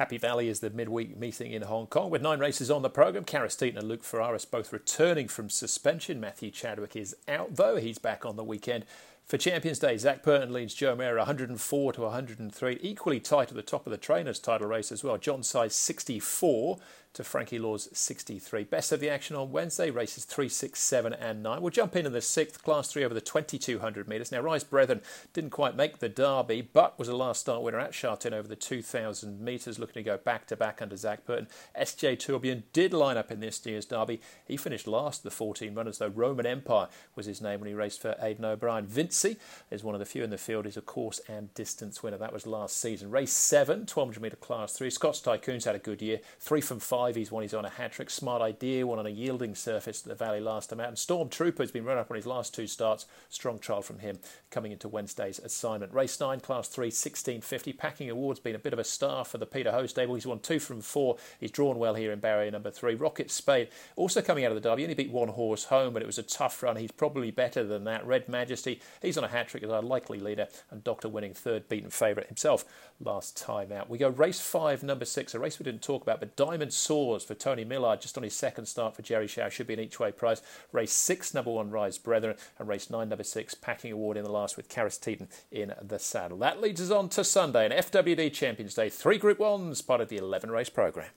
Happy Valley is the midweek meeting in Hong Kong with nine races on the programme. Karis Teetan and Luke Ferraris both returning from suspension. Matthew Chadwick is out, though he's back on the weekend. For Champions Day, Zac Purton leads Joe Mayer 104 to 103, equally tight at the top of the trainers' title race as well. John Size 64 to Frankie Lor's 63. Best of the action on Wednesday, races 3, 6, 7, and 9. We'll jump in in the sixth, class 3 over the 2200 metres. Now, Rise Brethren didn't quite make the Derby, but was a last start winner at Sha over the 2000 metres, looking to go back to back under Zac Purton. SJ Tourbillon did line up in this year's Derby. He finished last of the 14 runners, though Roman Empire was his name when he raced for Aidan O'Brien. Vincy is one of the few in the field. He's a course and distance winner. That was last season. Race 7, 1200 metre class 3. Scott's Tycoons had a good year. 3 from 5. He's won his on a hat trick. Smart idea, one on a yielding surface at the Valley last time out. And Stormtrooper has been run up on his last two starts. Strong trial from him coming into Wednesday's assignment. Race 9, Class 3, 1650. Packing Awards been a bit of a star for the Peter Ho stable. He's won two from four. He's drawn well here in barrier number three. Rocket Spade also coming out of the Derby. He only beat one horse home, but it was a tough run. He's probably better than that. Red Majesty, he's on a hat trick as our likely leader. And Doctor winning third beaten favourite himself last time out. We go race 5, number 6, a race we didn't talk about, but Diamond Soars for Tony Millard, just on his second start for Jerry Chau, should be an each way prize. Race 6, number 1, Rise Brethren, and race 9, number 6, Packing Award in the last with Karis Teetan in the saddle. That leads us on to Sunday, an FWD Champions Day, three Group 1s, part of the 11 race programme.